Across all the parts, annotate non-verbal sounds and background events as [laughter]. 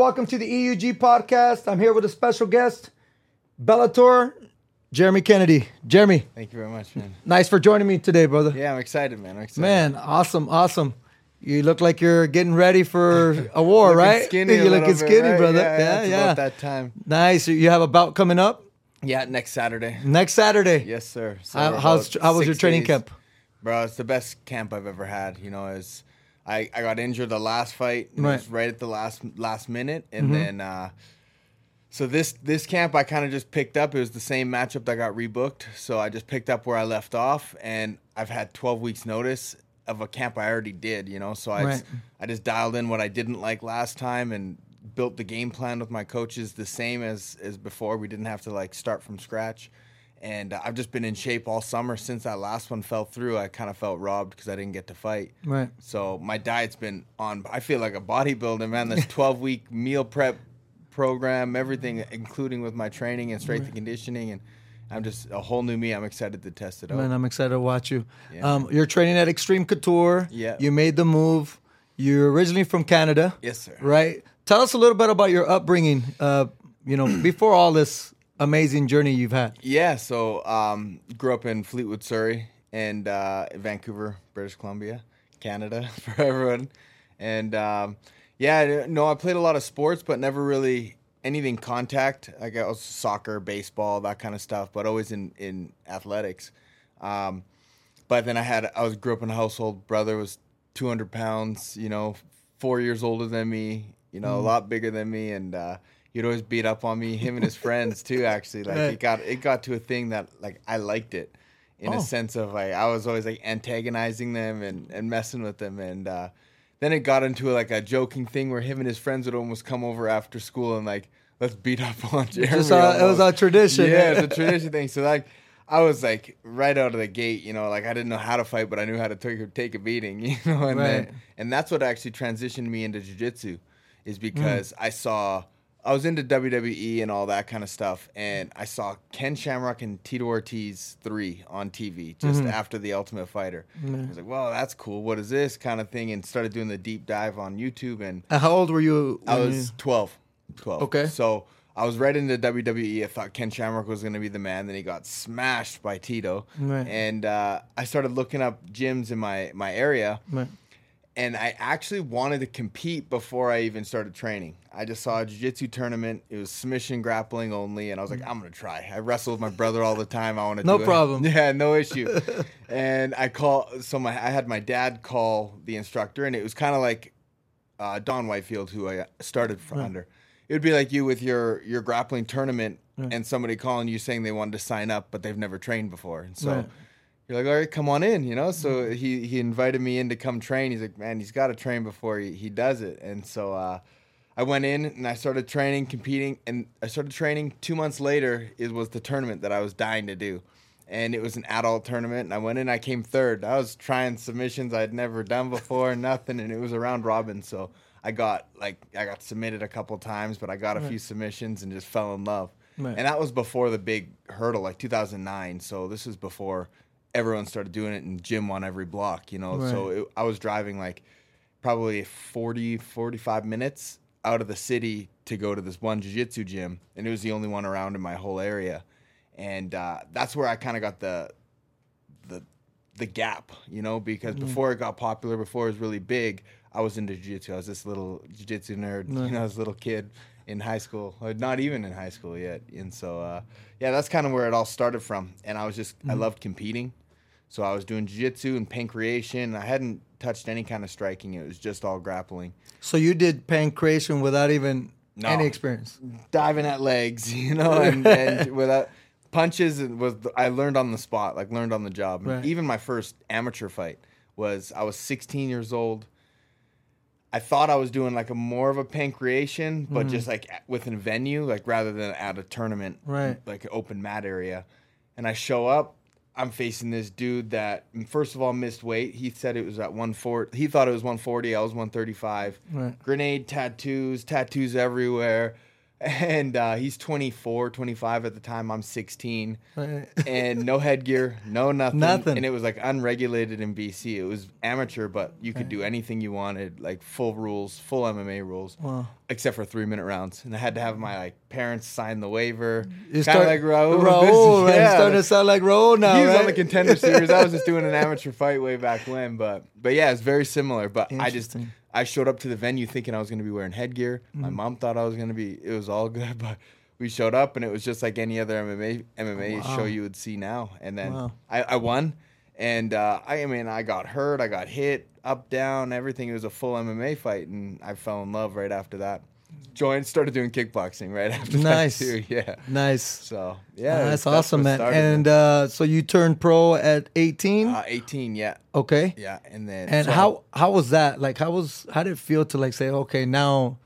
Welcome to the EUG podcast. I'm here with a special guest, Bellator, Jeremy Kennedy. Jeremy, Thank you very much, man. nice for joining me today, brother. Yeah, I'm excited, man. I'm excited. Man, awesome, awesome. You look like you're getting ready for [laughs] a war, right? Skinny. [laughs] You're looking bit, skinny, right? brother. Yeah, Yeah, it's yeah. About that time. Nice. You have a bout coming up Yeah, next Saturday. next Saturday. Yes, sir. So How, how's how was your training days. camp? Bro, it's the best camp I've ever had. You know, is I, I got injured the last fight. It was Right. right at the last last minute, and Mm-hmm. then uh, so this this camp I kind of just picked up. It was the same matchup that got rebooked, so I just picked up where I left off, and I've had 12 weeks notice of a camp I already did. You know, so I Right. just, I just dialed in what I didn't like last time and built the game plan with my coaches the same as as before. We didn't have to like start from scratch. And I've just been in shape all summer since that last one fell through. I kind of felt robbed because I didn't get to fight. Right. So my diet's been on. I feel like a bodybuilder, man. This [laughs] 12 week meal prep program, everything, including with my training and strength and conditioning, and I'm just a whole new me. I'm excited to test it out. Man, I'm excited to watch you. Yeah. Um, you're training at Extreme Couture. Yeah. You made the move. You're originally from Canada. Yes, sir. Right. Tell us a little bit about your upbringing. Uh, you know, [clears throat] before all this amazing journey you've had. Yeah, so um, grew up in Fleetwood, Surrey, and uh, Vancouver, British Columbia, Canada, [laughs] for everyone. And um, yeah, no, I played a lot of sports, but never really anything contact. Like I was soccer, baseball, that kind of stuff, but always in in athletics. Um, but then I had I was grew up in a household. Brother was 200 pounds, you know, four years older than me, you know, a lot bigger than me, and uh, he'd always beat up on me. Him and his [laughs] friends too, actually. Like it got it got to a thing that like I liked it, in Oh. a sense of like I was always like antagonizing them and and messing with them, and uh, then it got into like a joking thing where him and his friends would almost come over after school and like let's beat up on Jeremy. Just, uh, it was a tradition. Yeah, it's a [laughs] tradition thing. So like, I was like right out of the gate, you know, like I didn't know how to fight, but I knew how to take take a beating, [laughs] you know, and Right. then and that's what actually transitioned me into jujitsu, is Mm. because I saw I was into WWE and all that kind of stuff, and I saw Ken Shamrock and Tito Ortiz three on TV just Mm-hmm. after the Ultimate Fighter. I was like, well, that's cool. What is this kind of thing? And started doing the deep dive on YouTube and. Uh, How old were you? I was you- 12. 12. Okay. So I was right into WWE. I thought Ken Shamrock was going to be the man. Then he got smashed by Tito. Right. And uh, I started looking up gyms in my, my area. Right. And I actually wanted to compete before I even started training. I just saw a jiu-jitsu tournament. It was submission grappling only, and I was like, I'm gonna try. I wrestle with my brother all the time. I want to. No do it. problem. [laughs] Yeah, no issue. [laughs] and I call so my I had my dad call the instructor, and it was kind of like uh, Don Whitefield, who I started from under. It would be like you with your your grappling tournament, and somebody calling you saying they wanted to sign up, but they've never trained before, and so. Right. You're like, all right, come on in, you know. So he he invited me in to come train. He's like, man, he's got to train before he, he does it. And so uh, I went in and I started training, competing, and I started training. Two months later, it was the tournament that I was dying to do, and it was an adult tournament. And I went in, I came third. I was trying submissions I'd never done before, [laughs] nothing, and it was a round robin. So I got like I got submitted a couple times, but I got a few submissions and just fell in love. Right. And that was before the big hurdle, like 2009. So this was before everyone started doing it in gym on every block, you know. So it, I was driving like probably 40, 45 minutes out of the city to go to this one jiu-jitsu gym, and it was the only one around in my whole area. And uh, that's where I kind of got the the the gap, you know, because before it got popular, before it was really big, I was into jiu-jitsu. I was this little jiu-jitsu nerd, you know, this little kid in high school, not even in high school yet. And so, uh, yeah, that's kind of where it all started from. And I was just, I loved competing. So I was doing jiu-jitsu and pankration. I hadn't touched any kind of striking. It was just all grappling. So you did pankration without even No. any experience. diving at legs, [laughs] you know, and, [laughs] and without punches was I learned on the spot, like learned on the job. Right. Even my first amateur fight was I was 16 years old. I thought I was doing like a more of a pankration, but mm-hmm. just like within a venue, like rather than at a tournament, Right. like an open mat area. And I show up, I'm facing this dude that first of all missed weight. He said it was at 140. He thought it was 140. I was 135 Right. grenade tattoos, tattoos everywhere. And uh, he's 24, 25 at the time. I'm 16, Right. and no headgear, no [laughs] nothing, Nothing. and it was like unregulated in BC. It was amateur, but you could do anything you wanted, like full rules, full MMA rules, Wow. except for three minute rounds. And I had to have my like parents sign the waiver, You of like Raul. Raul, right? [laughs] Yeah, Starting to sound like Raul now, he was right? on the contender series. I was just doing an [laughs] amateur fight way back when, but but yeah, it's very similar. But I just. I showed up to the venue thinking I was going to be wearing headgear. Mm-hmm. My mom thought I was going to be. It was all good, [laughs] but we showed up and it was just like any other MMA MMA Wow. show you would see now. And then Wow. I, I won, and uh, I, I mean I got hurt, I got hit, up down, everything. It was a full MMA fight, and I fell in love right after that. Joined, started doing kickboxing right [laughs] after Nice. that too. Yeah. Nice. So yeah, Ah, that's, what awesome, man. And uh, so you turned pro at 18. Uh, 18, yeah, okay. yeah, and then And so- how how was that? Like, how was how did it feel to like say, okay, now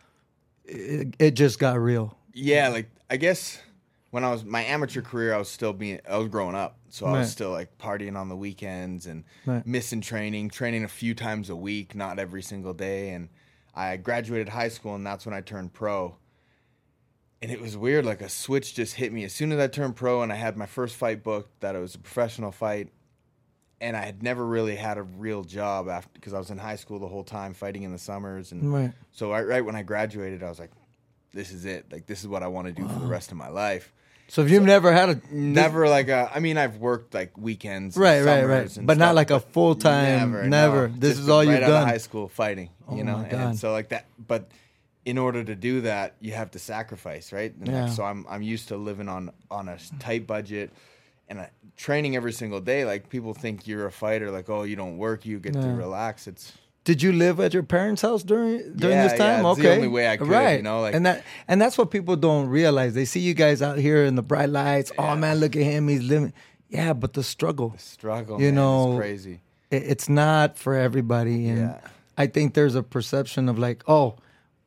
it, it just got real? Yeah, like I guess when I was my amateur career, I was still being I was growing up, so I was still like partying on the weekends and Right. missing training, training a few times a week, not every single day. And I graduated high school, and that's when I turned pro. And it was weird, like a switch just hit me as soon as I turned pro, and I had my first fight booked. That it was a professional fight, and I had never really had a real job after because I was in high school the whole time, fighting in the summers and Right. so right, right when I graduated, I was like, "This is it. Like this is what I want to do for the rest of my life." So if you've never had a Never like a. I mean, I've worked like weekends, Right, right, right. But not like a full-time- never. no. This Just is all right you've out of done. high school fighting, Oh you know, and so like that. But in order to do that, you have to sacrifice, right? And like, Yeah. so I'm I'm used to living on on a tight budget. And uh, training every single day, like people think you're a fighter, like oh you don't work, you get to relax. It's Did you live at your parents' house during during Yeah, this time? yeah, okay, the only way I could, right? you know, like- and that and that's what people don't realize. They see you guys out here in the bright lights. Oh man, look at him, he's living. Yeah, but the struggle, struggle. You man, know, it's crazy. it, it's not for everybody. And Yeah. I think there's a perception of like, oh,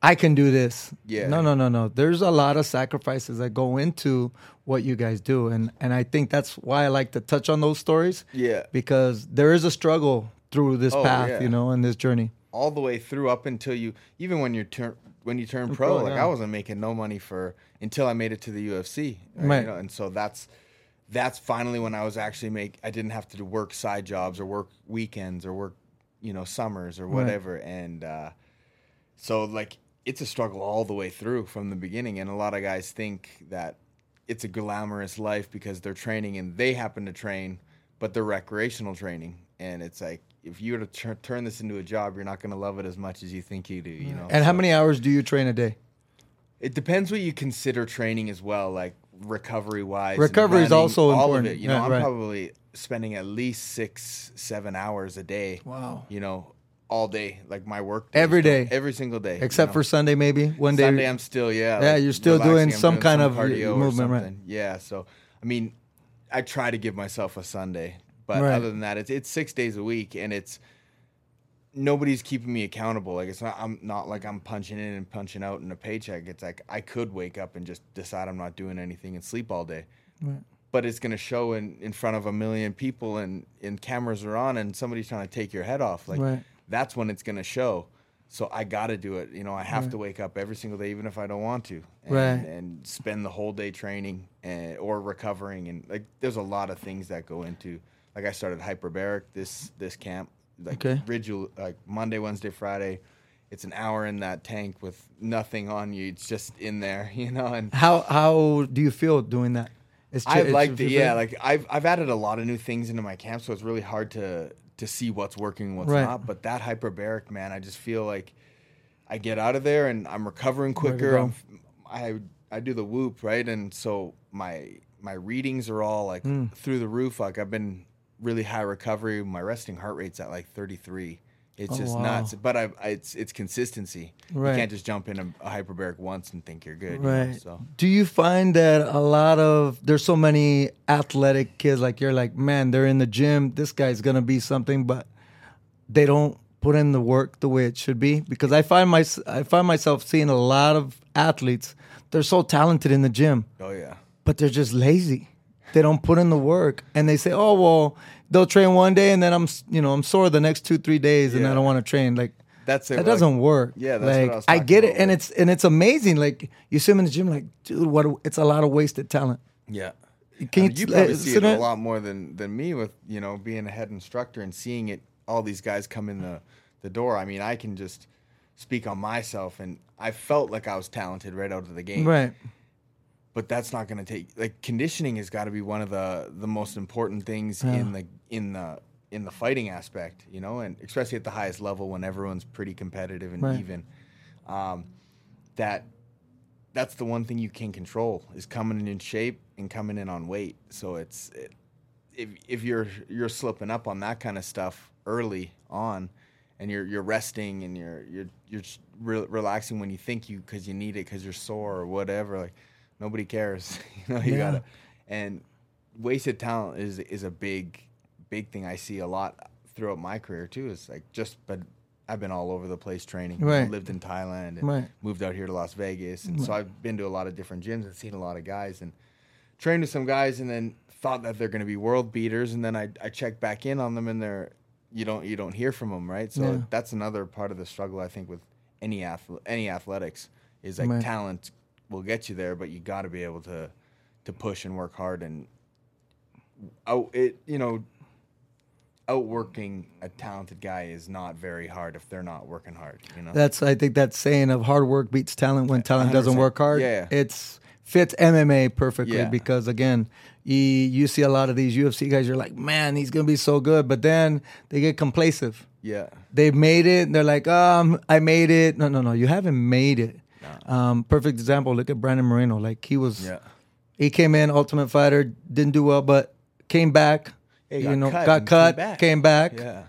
I can do this. Yeah. No, no, no, no. There's a lot of sacrifices that go into what you guys do, and and I think that's why I like to touch on those stories. Yeah. because there is a struggle through this Oh, path, yeah. you know, and this journey. all the way through up until you even when you turn when you turn pro, pro, like yeah. I wasn't making no money for until I made it to the UFC. Right. You know? And so that's that's finally when I was actually make I didn't have to do work side jobs or work weekends or work, you know, summers or Right. whatever. And uh so like it's a struggle all the way through from the beginning and a lot of guys think that it's a glamorous life because they're training and they happen to train but they're recreational training and it's like if you were to tur- turn this into a job you're not going to love it as much as you think you do you know And how many hours do you train a day? it depends what you consider training as well like recovery wise Recovery is also all important. of it you know Yeah, i'm right. probably spending at least six seven hours a day Wow. you know all day like my work Every days, day? every single day you Except know? for Sunday, maybe one day. Sunday, I'm still yeah. Yeah, you're still doing relaxing. I'm some kind of cardio or movement, right. something. Yeah, so I mean, I try to give myself a Sunday, but Right. other than that, it's it's six days a week, and it's nobody's keeping me accountable. Like it's not I'm not like I'm punching in and punching out in a paycheck. It's like I could wake up and just decide I'm not doing anything and sleep all day. Right. But it's gonna show in, in front of a million people and, and cameras are on and somebody's trying to take your head off. Like Right. that's when it's gonna show. So I got to do it. You know, I have Right. to wake up every single day, even if I don't want to, and, and spend the whole day training and, or recovering. And like, there's a lot of things that go into. Like, I started hyperbaric this this camp, like Okay. rigid, like Monday, Wednesday, Friday. It's an hour in that tank with nothing on you. It's just in there, [laughs] you know. And How how do you feel doing that? It's ju- I it's liked it. Yeah, like I've I've added a lot of new things into my camp, so it's really hard to to see what's working, what's Right. not. But that hyperbaric, man, I just feel like I get out of there and I'm recovering quicker. I'm, I I do the whoop right, and so my my readings are all like Mm. through the roof. Like I've been really high recovery. My resting heart rate's at like 33. It's Oh, just wow. nuts. But I, I it's it's consistency. Right. You can't just jump in a, a hyperbaric once and think you're good. you know, Right. so Do you find that a lot of there's so many athletic kids like you're like, man, they're in the gym, this guy's gonna be something, but they don't put in the work the way it should be? Because I find my I find myself seeing a lot of athletes, they're so talented in the gym, oh yeah. but they're just lazy. They don't put in the work, and they say, "Oh well, they'll train one day, and then I'm, you know, I'm sore the next two, three days, and I don't want to train." Like, That's it. that doesn't work. Yeah, that's what like I was I get it, and it's and it's amazing. Like you see him in the gym, like dude, what? A, it's a lot of wasted talent. Yeah. Can I you, mean, you uh, probably see sit it a lot more than than me with you know being a head instructor and seeing it. All these guys come in the the door. I mean, I can just speak on myself, and I felt like I was talented right out of the game. Right. But that's not going to take like conditioning has got to be one of the the most important things Yeah. in the in the in the fighting aspect, you know, and especially at the highest level when everyone's pretty competitive and Right. even. Um, that that's the one thing you can control is coming in shape and coming in on weight. So it's it, if if you're you're slipping up on that kind of stuff early on, and you're you're resting and you're you're you're re- relaxing when you think you because you need it because you're sore or whatever. Like nobody cares, [laughs] you know. You Yeah. gotta and wasted talent is is a big big thing I see a lot throughout my career too. Is like just but. I've been all over the place training. I Right. lived in Thailand and Right. moved out here to Las Vegas, and so I've been to a lot of different gyms and seen a lot of guys and trained with some guys, and then thought that they're going to be world beaters, and then I I check back in on them, and they're you don't you don't hear from them, right? So Yeah. that's another part of the struggle I think with any athlete, any athletics is like Right. talent will get you there, but you got to be able to to push and work hard and out it you know outworking a talented guy is not very hard if they're not working hard you know That's I think that saying of hard work beats talent when talent doesn't work hard. Yeah. It's fits MMA perfectly Yeah. because again, you, you see a lot of these UFC guys. You're like, man, he's gonna be so good, but then they get complacent. yeah They've made it. And they're like, um, I made it. No, no, no, you haven't made it. Um, perfect example. Look at Brandon Moreno. Like he was, yeah he came in Ultimate Fighter, didn't do well, but came back. You got know, cut got cut, came back. came back. yeah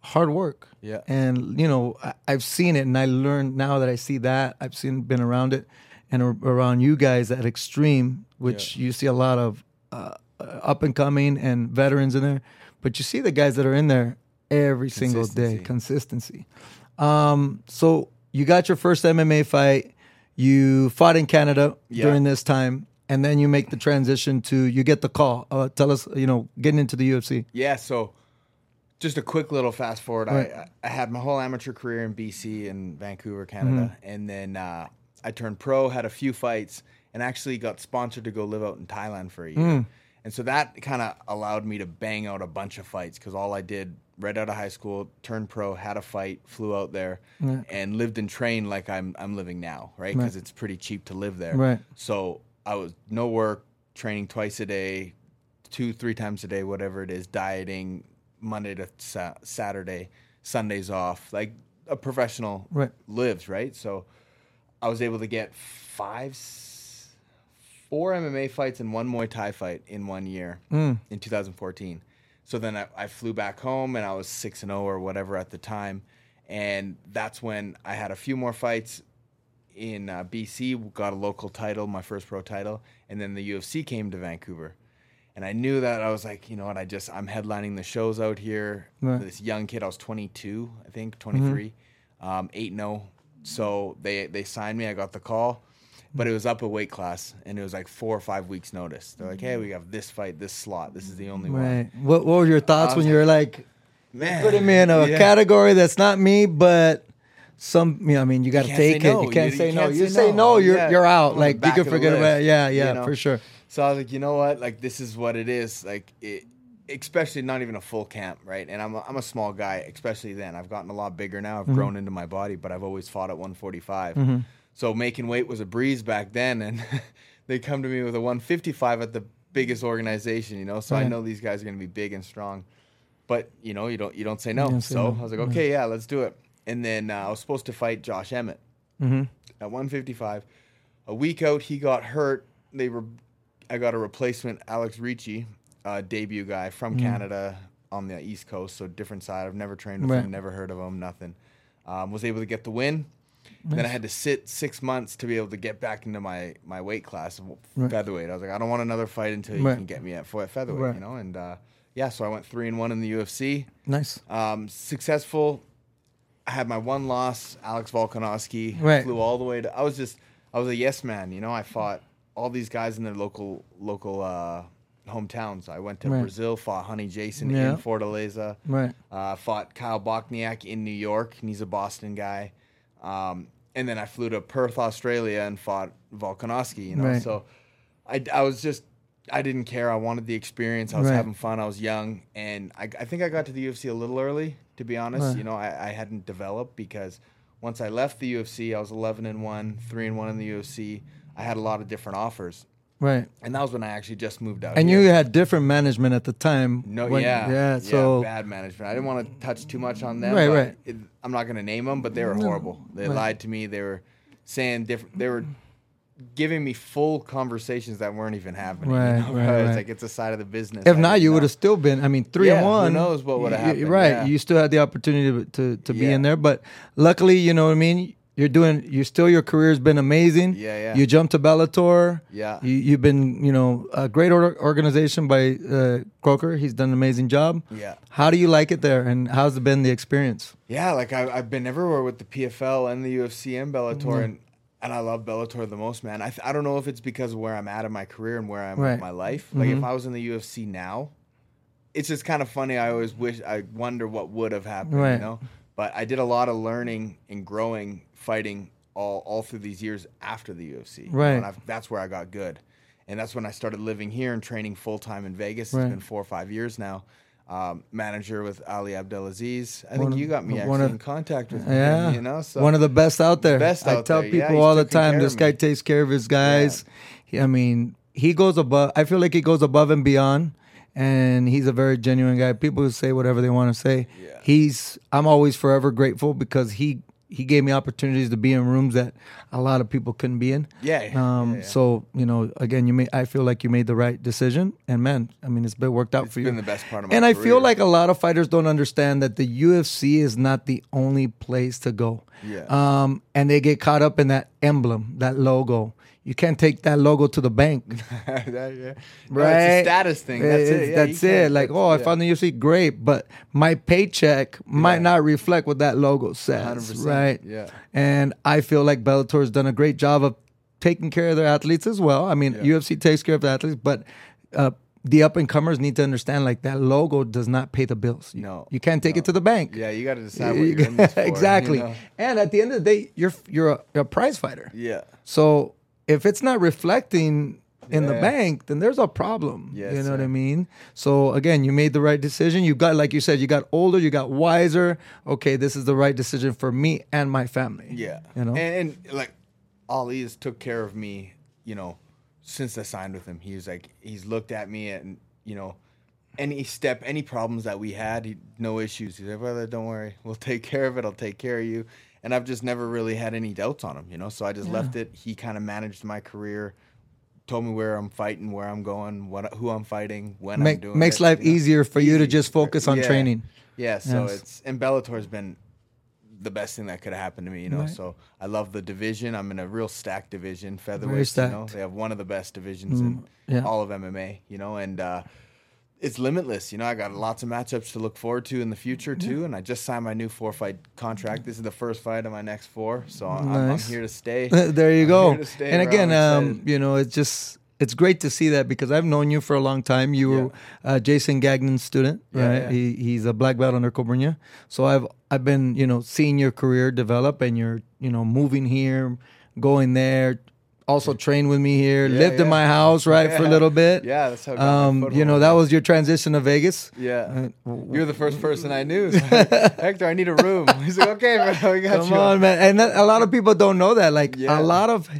Hard work. Yeah. And you know, I, I've seen it, and I learned now that I see that I've seen been around it, and around you guys at Extreme, which you see a lot of uh, up and coming and veterans in there, but you see the guys that are in there every single day, consistency. Um, so you got your first MMA fight. You fought in Canada Yeah. during this time, and then you make the transition to you get the call. Uh, tell us, you know, getting into the UFC. Yeah, so just a quick little fast forward. Right. I, I had my whole amateur career in BC and Vancouver, Canada, Mm-hmm. and then uh, I turned pro, had a few fights, and actually got sponsored to go live out in Thailand for a year. Mm. And so that kind of allowed me to bang out a bunch of fights because all I did right out of high school, turned pro, had a fight, flew out there, and lived and trained like I'm I'm living now, right? Because it's pretty cheap to live there. Right. So I was no work, training twice a day, two, three times a day, whatever it is, dieting Monday to sa- Saturday, Sundays off, like a professional Right. lives, right? So I was able to get five, four MMA fights and one Muay Thai fight in one year mm. in 2014. So then I, I flew back home and I was 6 and 0 or whatever at the time. And that's when I had a few more fights in uh, BC, got a local title, my first pro title, and then the UFC came to Vancouver. And I knew that I was like, you know what, I just I'm headlining the shows out here. This young kid, I was 22, I think, 23, um, 8 0. So they they signed me. I got the call, but it was up a weight class, and it was like four or five weeks notice. They're like, hey, we have this fight, this slot. This is the only one. What What were your thoughts when you were like Man, putting me in a yeah. category that's not me, but some? You know, I mean, you got to take it. no. You can't You- say you no. can't You say say no. no, you're Yeah. you're out. Like you can forget about it. Yeah, you yeah, know? for sure. So I was like, you know what? Like this is what it is. Like it, especially not even a full camp, right? And I'm a, I'm a small guy, especially then. I've gotten a lot bigger now. Mm-hmm. I've grown into my body, but I've always fought at 145. So making weight was a breeze back then, and [laughs] they come to me with a 155 at the biggest organization, you know. So I know these guys are going to be big and strong, but you know, you don't you don't say no. don't say so no. I was like, okay, yeah, let's do it. And then uh, I was supposed to fight Josh Emmett Mm-hmm. at 155. A week out, he got hurt. They were, I got a replacement, Alex Ricci, uh, debut guy from Canada on the East Coast, so different side. I've never trained with Right. him, never heard of him, nothing. Um, was able to get the win. Then I had to sit six months to be able to get back into my, my weight class, Right. featherweight. I was like, I don't want another fight until you Right. can get me at featherweight, Right. you know. And uh, yeah, so I went three and one in the UFC Nice. um, successful. I had my one loss, Alex Volkanovski. Right. Flew all the way to. I was just, I was a yes man. You know, I fought all these guys in their local local uh, hometowns. I went to Right. Brazil, fought Rony Jason Yeah. in Fortaleza. Right. Uh, fought Kyle Bochniak in New York, and he's a Boston guy. Um, and then I flew to Perth, Australia, and fought Volkanovski. You know, Right. so I, I was just I didn't care. I wanted the experience. I was Right. having fun. I was young, and I, I think I got to the UFC a little early. To be honest, Right. you know, I, I hadn't developed because once I left the UFC, I was 11 and one, three and one in the UFC. I had a lot of different offers, Right. and that was when I actually just moved out. And here. you had different management at the time. No, when- yeah, Yeah. So bad management. I didn't want to touch too much on them. Right, right. It, I'm not going to name them, but they were horrible. They right. lied to me. They were saying different. They were giving me full conversations that weren't even happening. you Right, know? [laughs] right, It's right. like it's a side of the business. if I not, you would have still been. I mean, three Yeah, and who one. knows what would've y- y- happened, Right. yeah. You still had the opportunity to to, to be in there, but luckily, you know what I mean. You're doing. You still. Your career's been amazing. Yeah, yeah. You jumped to Bellator. Yeah. You, you've been. You know, a great or- organization by uh, Coker. He's done an amazing job. Yeah. How do you like it there, and how's it been the experience? Yeah, like I, I've been everywhere with the PFL and the UFC and Bellator, and and I love Bellator the most, man. I th- I don't know if it's because of where I'm at in my career and where I'm Right. in my life. Like Mhm. if I was in the UFC now, it's just kind of funny. I always wish I wonder what would have happened, Right. you know. But I did a lot of learning and growing, fighting all all through these years after the UFC. Right. and I've, that's where I got good, and that's when I started living here and training full time in Vegas. Right. It's been four or five years now. Um, manager with Ali Abdelaziz. I One think you got me actually of- in contact with him. Yeah. You know, so one of the best out there. Best I out tell there. Yeah, people he's all the time, this guy takes care of his guys. He- I mean, he goes above. I feel like he goes above and beyond, and he's a very genuine guy. People who say whatever they want to say. Yeah. He's. I'm always forever grateful because he he gave me opportunities to be in rooms that a lot of people couldn't be in. Yeah, Um. yeah, yeah. So you know, again, you made. I feel like you made the right decision, and man, I mean, it's been worked out It's for you. been the best part of my And I feel like a lot of fighters don't understand that the UFC is not the only place to go. Yeah. Um, and they get caught up in that emblem, that logo. You can't take that logo to the bank, [laughs] That- yeah. No, right? it's a status thing. That's It's- it. Yeah, that's it. Like, oh, I found the UFC, great, but my paycheck might not reflect what that logo says, 100%, right? yeah. And I feel like Bellator has done a great job of taking care of their athletes as well. I mean, Yeah. UFC takes care of the athletes, but uh, the up and comers need to understand like that logo does not pay the bills. You, No, you can't take it to the bank. Yeah, you got to decide what you're in [laughs] this for. you exactly. know? And at the end of the day, you're you're a, you're a prize fighter. Yeah. So if it's not reflecting in the bank, then there's a problem. Yes, you know what I mean? So again, you made the right decision. You got, like you said, you got older, you got wiser. Okay, this is the right decision for me and my family. Yeah. You know? And, and like Ali has took care of me, you know, since I signed with him. he's like he's looked at me and, you know, any step, any problems that we had, he, no issues. He's like, brother, don't worry. We'll take care of it. I'll take care of you. And I've just never really had any doubts on him, you know. So I just left it. He kind of managed my career, told me where I'm fighting, where I'm going, what who I'm fighting, when I'm doing makes it, life you know. easier for you to just focus on Yeah. training. Yeah, so Yes. it's and Bellator's been the best thing that could have happened to me, you know. Right. So I love the division. I'm in a real stacked division, featherweight. You know, they have one of the best divisions in yeah. all of MMA, you know, and uh, it's limitless. You know, I got lots of matchups to look forward to in the future too. And I just signed my new four fight contract. This is the first fight of my next four, so I'm, I'm here to stay. [laughs] there you I'm go. stay, and bro. again, um, you know, it's just it's great to see that because I've known you for a long time. You were uh, Jason Gagnon's student, Yeah, right? yeah. He, he's a black belt under Cobrinha. So I've I've been you know seeing your career develop and you're you know moving here, going there. Also trained with me here, Yeah, lived in my house right for a little bit. Yeah, that's how Um, you know that was your transition to Vegas. Yeah, Uh, you're the first person I knew. [laughs] So, Hector, I need a room. [laughs] He's like, okay, bro, we got Come you. Come on, man. And that, a lot of people don't know that. Like Yeah. a lot of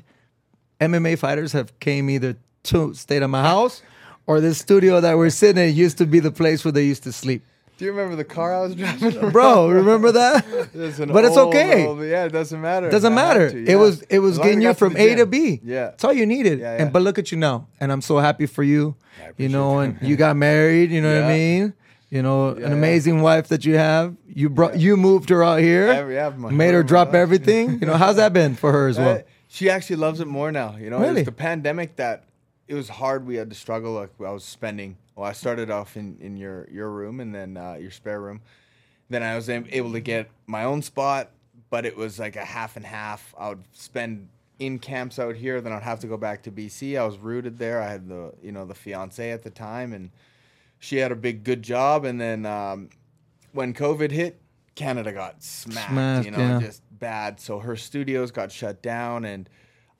MMA fighters have came either to stayed at my house or this studio that we're sitting in used to be the place where they used to sleep. Do you remember the car I was [laughs] driving? Bro, remember that? It's but it's old, okay. old- yeah, it doesn't matter. Doesn't matter. to, It was it was As long as getting you from A to. B. Yeah. That's all you needed. Yeah, yeah. And but look at you now. And I'm so happy for you. You know, and you got married, you know what I mean? You know, Yeah, an yeah. amazing wife that you have. You brought Yeah. you moved her out here. Yeah, yeah, made her drop everything. You know, how's that been for her as well? Uh, she actually loves it more now. You know, Really? the pandemic that it was hard. We had to struggle. Like I was spending. Well, I started off in, in your your room and then uh, your spare room. Then I was able to get my own spot, but it was like a half and half. I would spend in camps out here. Then I'd have to go back to BC. I was rooted there. I had the you know the fiance at the time, and she had a big good job. And then um, when COVID hit, Canada got smacked. Smacked, you know, yeah. just bad. So her studios got shut down, and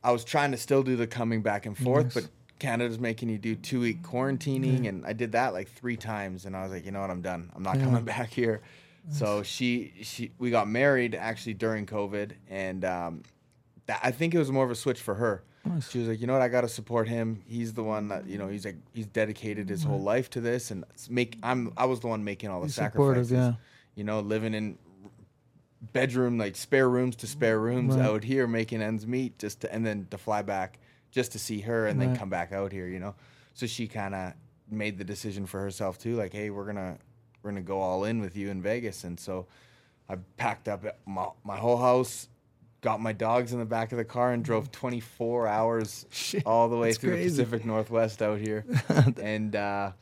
I was trying to still do the coming back and forth, but Canada's making you do two week quarantining, and I did that like three times, and I was like, you know what, I'm done. I'm not coming [laughs] back here. So she she we got married actually during COVID, and um, that, I think it was more of a switch for her. She was like, you know what, I got to support him. He's the one that you know he's like he's dedicated his whole life to this, and make I'm I was the one making all the sacrifices. yeah. You know, living in bedroom like spare rooms to spare rooms Right. out here making ends meet just to and then to fly back just to see her and then come back out here you know so she kind of made the decision for herself too like hey we're gonna we're gonna go all in with you in vegas and so i packed up my, my whole house got my dogs in the back of the car and drove [laughs] 24 hours Shit, all the way through the pacific northwest out here [laughs] and uh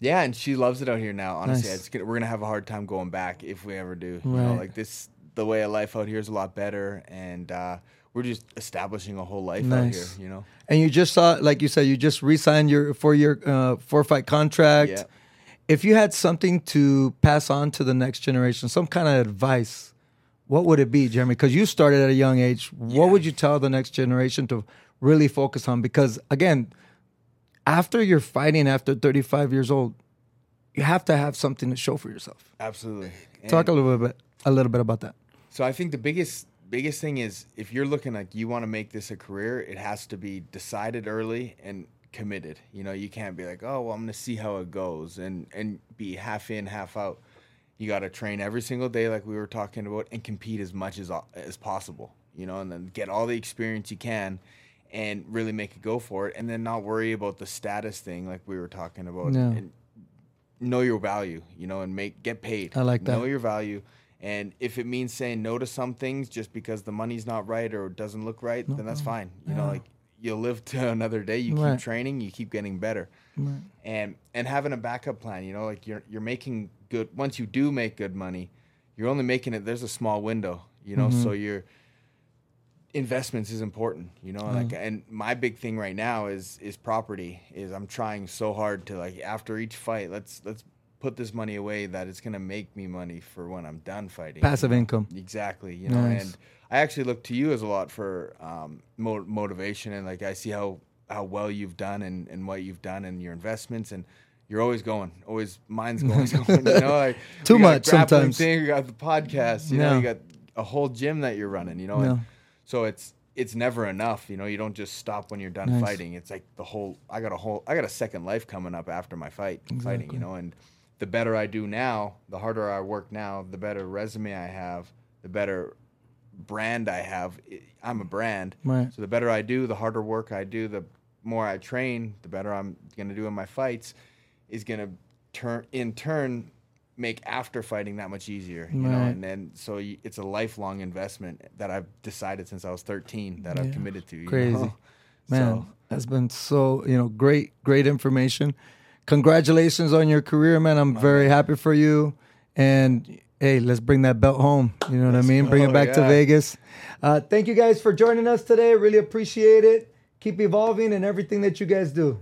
yeah, and she loves it out here now. Honestly, Nice. gonna, we're gonna have a hard time going back if we ever do. You know, like this, the way of life out here is a lot better, and uh, we're just establishing a whole life out here. You know, And you just saw, like you said, you just re-signed your four-year uh, four-fight contract. Yeah. If you had something to pass on to the next generation, some kind of advice, what would it be, Jeremy? Because you started at a young age. What would you tell the next generation to really focus on? Because again, after you're fighting after 35 years old, you have to have something to show for yourself. absolutely. Talk a little bit, a little bit about that. so I think the biggest biggest thing is if you're looking like you want to make this a career, it has to be decided early and committed. You know, you can't be like, oh, well, I'm gonna see how it goes, and and be half in, half out. You got to train every single day, like we were talking about, and compete as much as as possible. You know, and then get all the experience you can, and really make a go for it, and then not worry about the status thing, like we were talking about. Yeah. And know your value, you know, and make get paid. I like that. Know your value. And if it means saying no to some things just because the money's not right or doesn't look right, then that's fine. You know, like you'll live to [laughs] another day. You Right. keep training, you keep getting better. And and having a backup plan, you know, like you're you're making good once you do make good money, you're only making it there's a small window, you know, Mm-hmm. so your investments is important, you know, like and my big thing right now is is property. Is I'm trying so hard to like after each fight, let's let's put this money away that it's gonna make me money for when I'm done fighting. Passive income. Exactly, you know, Nice. and I actually look to you as a lot for um, mo- motivation, and like I see how how well you've done and, and what you've done and your investments, and you're always going, always mine's [laughs] going, going [laughs] you know, like Too you much sometimes. Thing, you got the podcast, you know, you got a whole gym that you're running, you know, and so it's it's never enough, you know. You don't just stop when you're done Nice. fighting. It's like the whole. I got a whole. I got a second life coming up after my fight, fighting, you know, and the better I do now, the harder I work now, the better resume I have, the better brand I have. I'm a brand. Right. So the better I do, the harder work I do, the more I train, the better I'm going to do in my fights is going to turn in turn make after fighting that much easier, you know. And then so you, it's a lifelong investment that I've decided since I was 13 that I've committed to. Crazy. know? [laughs] Man, So, that's been so you know great, great information. Congratulations on your career, man. I'm very happy for you. And hey, let's bring that belt home. You know what I mean? Bring it go, back to. Vegas. Uh, thank you guys for joining us today. Really appreciate it. Keep evolving and everything that you guys do.